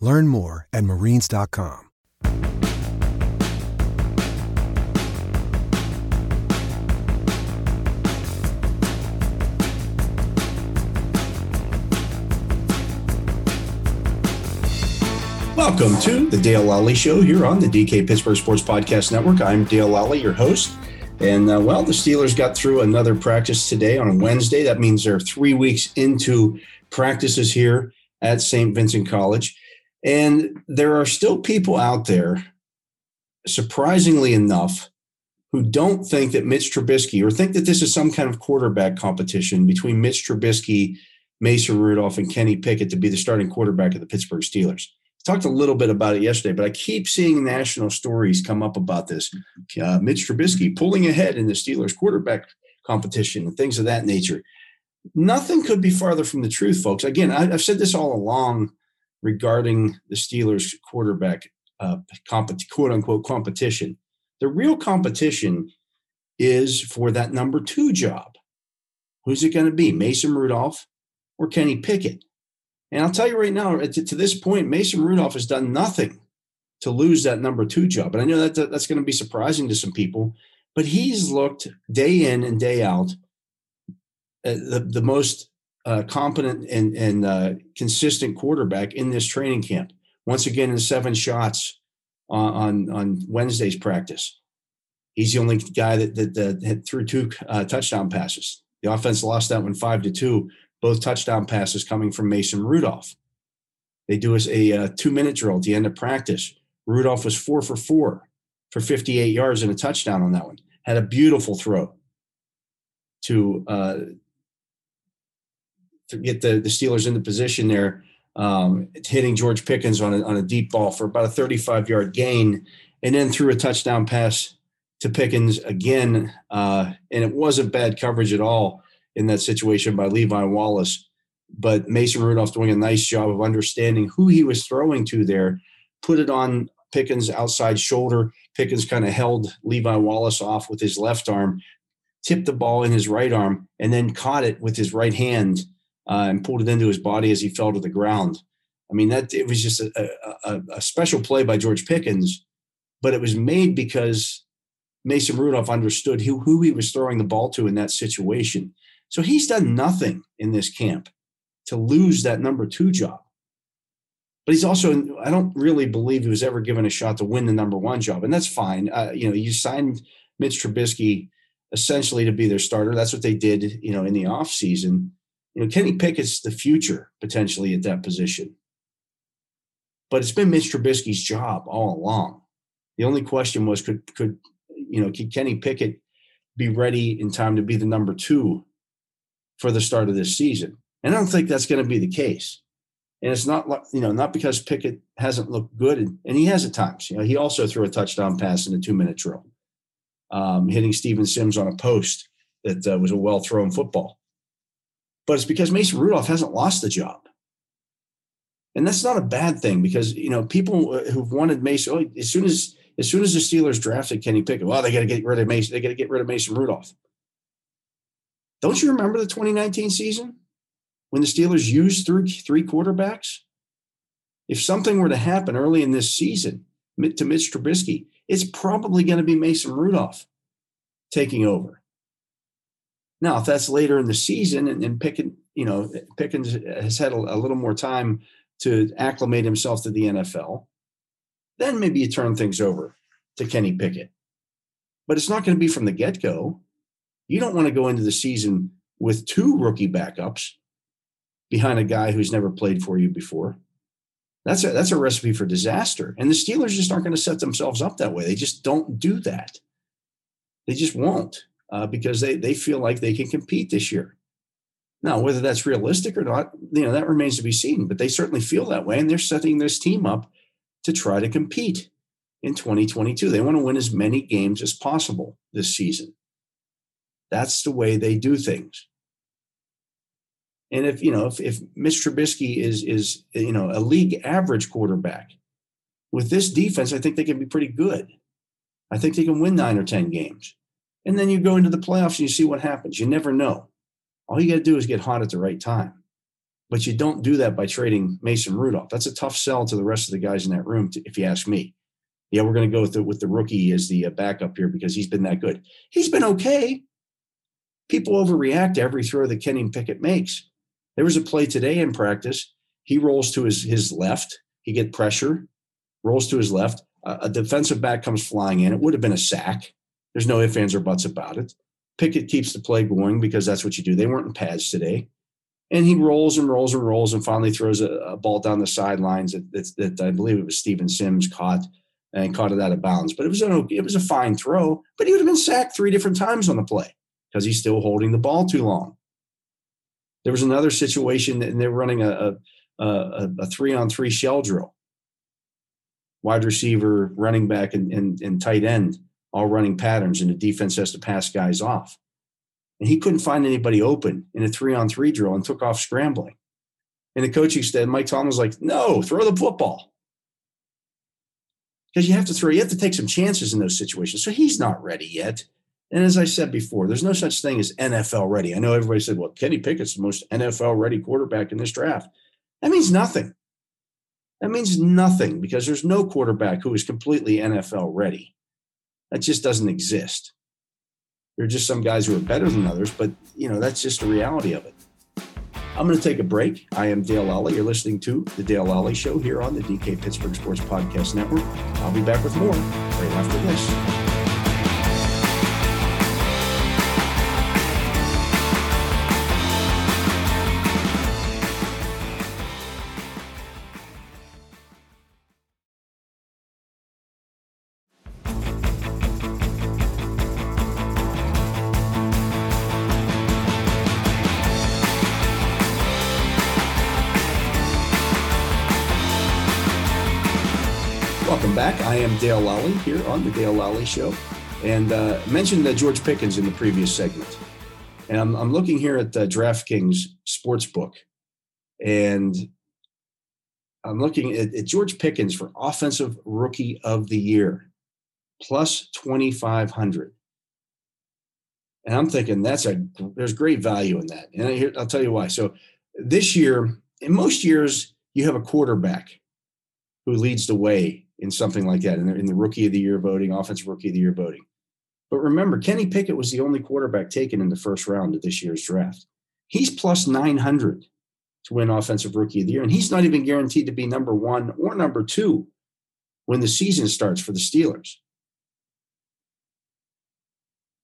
Learn more at marines.com. Welcome to the Dale Lolley Show here on the DK Pittsburgh Sports Podcast Network. I'm Dale Lolley, your host. And uh, well, the Steelers got through another practice today on Wednesday. That means they're three weeks into practices here at St. Vincent College. And there are still people out there, surprisingly enough, who don't think that Mitch Trubisky or think that this is some kind of quarterback competition between Mitch Trubisky, Mason Rudolph, and Kenny Pickett to be the starting quarterback of the Pittsburgh Steelers. I talked a little bit about it yesterday, but I keep seeing national stories come up about this. Uh, Mitch Trubisky pulling ahead in the Steelers quarterback competition and things of that nature. Nothing could be farther from the truth, folks. Again, I, have said this all along regarding the Steelers quarterback uh, compet- quote unquote competition. The real competition is for that number two job. Who's it going to be, Mason Rudolph or Kenny Pickett? And I'll tell you right now, to, to, this point, Mason Rudolph has done nothing to lose that number two job. And I know that, that that's going to be surprising to some people, but he's looked day in and day out the, the most uh, competent and, and uh, consistent quarterback in this training camp. Once again, in seven shots on, on, on Wednesday's practice. He's the only guy that, that, that threw two uh, touchdown passes. The offense lost that one five to two, both touchdown passes coming from Mason Rudolph. They do us a, a uh, two minute drill at the end of practice. Rudolph was four for four for 58 yards and a touchdown on that one. Had a beautiful throw to uh, to get the, the Steelers into position there, um, hitting George Pickens on a, on a deep ball for about a 35 yard gain, and then threw a touchdown pass to Pickens again. Uh, and it wasn't bad coverage at all in that situation by Levi Wallace. But Mason Rudolph doing a nice job of understanding who he was throwing to there, put it on Pickens' outside shoulder. Pickens kind of held Levi Wallace off with his left arm, tipped the ball in his right arm, and then caught it with his right hand uh, and pulled it into his body as he fell to the ground. I mean, that it was just a, a, a special play by George Pickens, but it was made because Mason Rudolph understood who, who he was throwing the ball to in that situation. So he's done nothing in this camp to lose that number two job. But he's also, I don't really believe he was ever given a shot to win the number one job. And that's fine. Uh, you know, you signed Mitch Trubisky essentially to be their starter. That's what they did, you know, in the offseason. You know, Kenny Pickett's the future potentially at that position. But it's been Mitch Trubisky's job all along. The only question was could could you know could Kenny Pickett be ready in time to be the number two for the start of this season? And I don't think that's going to be the case. And it's not like you know not because Pickett hasn't looked good, and, and he has at times. You know, he also threw a touchdown pass in a two minute drill, um, hitting Steven Sims on a post that uh, was a well thrown football but it's because Mason Rudolph hasn't lost the job. And that's not a bad thing because you know people uh, who've wanted Mason oh, as soon as as soon as the Steelers drafted Kenny Pickett, well, they got to get rid of Mason. They got to get rid of Mason Rudolph. Don't you remember the 2019 season when the Steelers used three three quarterbacks? If something were to happen early in this season to Mitch Trubisky, it's probably going to be Mason Rudolph taking over. Now, if that's later in the season and, and Pickens, you know, Pickens has had a, a, little more time to acclimate himself to the NFL, then maybe you turn things over to Kenny Pickett. But it's not going to be from the get go. You don't want to go into the season with two rookie backups behind a guy who's never played for you before. That's a, that's a recipe for disaster. And the Steelers just aren't going to set themselves up that way. They just don't do that. They just won't uh, because they, they feel like they can compete this year. Now, whether that's realistic or not, you know, that remains to be seen, but they certainly feel that way. And they're setting this team up to try to compete in 2022. They want to win as many games as possible this season. That's the way they do things. And if you know if, if Mitch Trubisky is is you know a league average quarterback with this defense, I think they can be pretty good. I think they can win nine or ten games. And then you go into the playoffs and you see what happens. You never know. All you got to do is get hot at the right time. But you don't do that by trading Mason Rudolph. That's a tough sell to the rest of the guys in that room, to, if you ask me. Yeah, we're going to go with the, with the rookie as the uh, backup here because he's been that good. He's been okay. People overreact to every throw that Kenny Pickett makes. There was a play today in practice. He rolls to his, his left. He get pressure, rolls to his left. A defensive back comes flying in. It would have been a sack. There's no ifs, ands, or buts about it. Pickett keeps the play going because that's what you do. They weren't in pads today. And he rolls and rolls and rolls and finally throws a, a ball down the sidelines that, that, that, I believe it was Steven Sims caught and caught it out of bounds. But it was an it was a fine throw. But he would have been sacked three different times on the play because he's still holding the ball too long. There was another situation, and they're running a, a, a, three on three shell drill. Wide receiver, running back, and, and, and tight end all running patterns, and the defense has to pass guys off. And he couldn't find anybody open in a three on three drill and took off scrambling. And the coaching staff, Mike Tomlin was like, no, throw the football. Because you have to throw, you have to take some chances in those situations. So he's not ready yet. And as I said before, there's no such thing as NFL ready. I know everybody said, well, Kenny Pickett's the most NFL ready quarterback in this draft. That means nothing. That means nothing because there's no quarterback who is completely NFL ready. That just doesn't exist. There are just some guys who are better than others, but you know, that's just the reality of it. I'm going to take a break. I am Dale Lolley. You're listening to The Dale Lolley Show here on the DK Pittsburgh Sports Podcast Network. I'll be back with more right after this. Back. I am Dale Lolley here on the Dale Lolley Show, and uh, mentioned uh, George Pickens in the previous segment. And I'm, I'm looking here at the DraftKings Sportsbook, and I'm looking at, at George Pickens for Offensive Rookie of the Year, plus 2,500. And I'm thinking that's a there's great value in that, and I, I'll tell you why. So this year, in most years, you have a quarterback who leads the way in something like that in the, in the rookie of the year voting, offensive rookie of the year voting. But remember, Kenny Pickett was the only quarterback taken in the first round of this year's draft. He's plus 900 to win offensive rookie of the year, and he's not even guaranteed to be number one or number two when the season starts for the Steelers.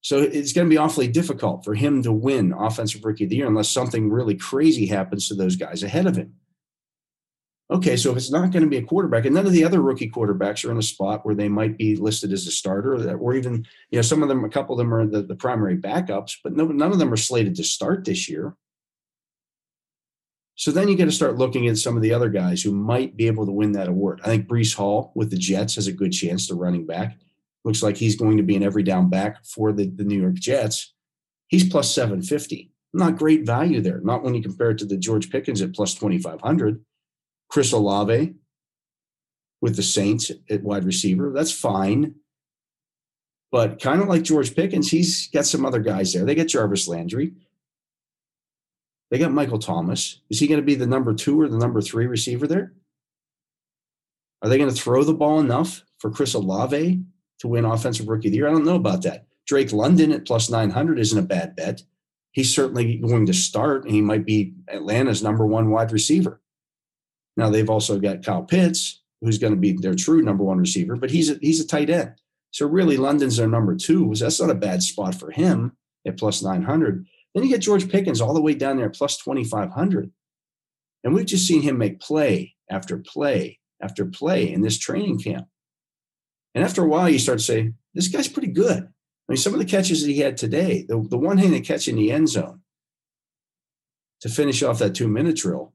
So it's going to be awfully difficult for him to win offensive rookie of the year unless something really crazy happens to those guys ahead of him. Okay, so if it's not going to be a quarterback, and none of the other rookie quarterbacks are in a spot where they might be listed as a starter, or even you know some of them, a couple of them are the, the primary backups, but no, none of them are slated to start this year. So then you got to start looking at some of the other guys who might be able to win that award. I think Breece Hall with the Jets has a good chance to running back. Looks like he's going to be an every down back for the, the New York Jets. He's plus 750. Not great value there. Not when you compare it to the George Pickens at plus 2,500. Chris Olave with the Saints at wide receiver. That's fine. But kind of like George Pickens, he's got some other guys there. They got Jarvis Landry. They got Michael Thomas. Is he going to be the number two or the number three receiver there? Are they going to throw the ball enough for Chris Olave to win Offensive Rookie of the Year? I don't know about that. Drake London at plus 900 isn't a bad bet. He's certainly going to start, and he might be Atlanta's number one wide receiver. Now they've also got Kyle Pitts, who's going to be their true number one receiver, but he's a, he's a tight end. So really, London's their number two. That's not a bad spot for him at plus 900. Then you get George Pickens all the way down there at plus 2,500. And we've just seen him make play after play after play in this training camp. And after a while, you start to say, this guy's pretty good. I mean, some of the catches that he had today, the, the one handed catch in the end zone to finish off that two minute drill,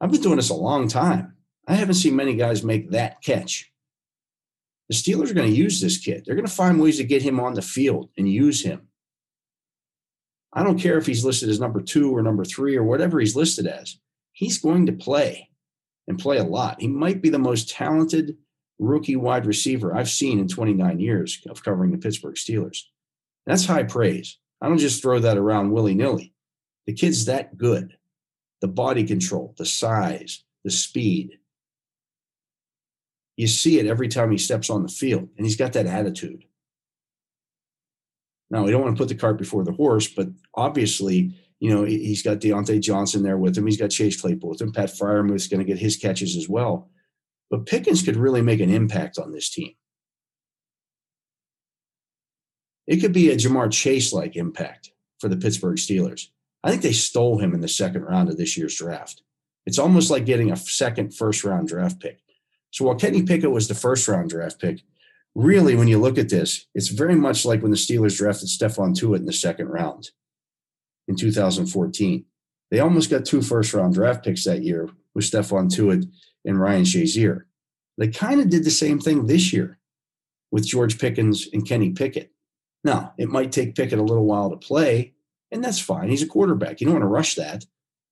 I've been doing this a long time. I haven't seen many guys make that catch. The Steelers are going to use this kid. They're going to find ways to get him on the field and use him. I don't care if he's listed as number two or number three or whatever he's listed as. He's going to play and play a lot. He might be the most talented rookie wide receiver I've seen in 29 years of covering the Pittsburgh Steelers. That's high praise. I don't just throw that around willy nilly. The kid's that good. The body control, the size, the speed. You see it every time he steps on the field, and he's got that attitude. Now, we don't want to put the cart before the horse, but obviously, you know, he's got Diontae Johnson there with him. He's got Chase Claypool with him. Pat Freiermuth's going to get his catches as well. But Pickens could really make an impact on this team. It could be a Ja'Marr Chase like impact for the Pittsburgh Steelers. I think they stole him in the second round of this year's draft. It's almost like getting a second first round draft pick. So while Kenny Pickett was the first round draft pick, really, when you look at this, it's very much like when the Steelers drafted Stephon Tuitt in the second round in 2014. They almost got two first round draft picks that year with Stephon Tuitt and Ryan Shazier. They kind of did the same thing this year with George Pickens and Kenny Pickett. Now, it might take Pickett a little while to play, and that's fine. He's a quarterback. You don't want to rush that.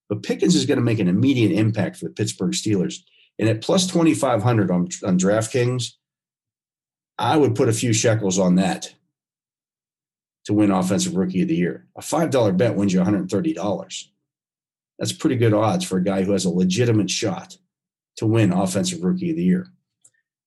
But Pickens is going to make an immediate impact for the Pittsburgh Steelers. And at plus 2,500 on, on DraftKings, I would put a few shekels on that to win Offensive Rookie of the Year. A $5 bet wins you $130. That's pretty good odds for a guy who has a legitimate shot to win Offensive Rookie of the Year.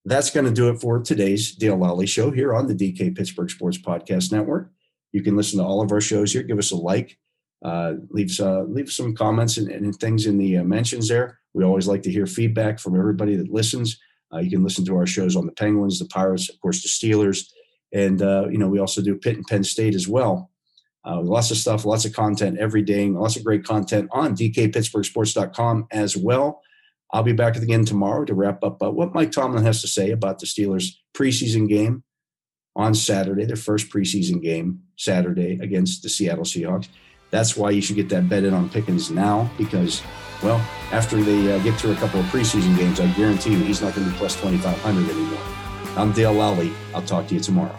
That's going to do it for today's Dale Lolley Show here on the DK Pittsburgh Sports Podcast Network. You can listen to all of our shows here. Give us a like, uh, leave uh, leave some comments and, and things in the uh, mentions there. We always like to hear feedback from everybody that listens. Uh, you can listen to our shows on the Penguins, the Pirates, of course, the Steelers, and uh, you know we also do Pitt and Penn State as well. Uh, lots of stuff, lots of content every day, and lots of great content on DKPittsburghSports.com as well. I'll be back again tomorrow to wrap up what Mike Tomlin has to say about the Steelers preseason game on Saturday, their first preseason game Saturday against the Seattle Seahawks. That's why you should get that bet in on Pickens now because, well, after they uh, get through a couple of preseason games, I guarantee you he's not going to be plus 2,500 anymore. I'm Dale Lolley. I'll talk to you tomorrow.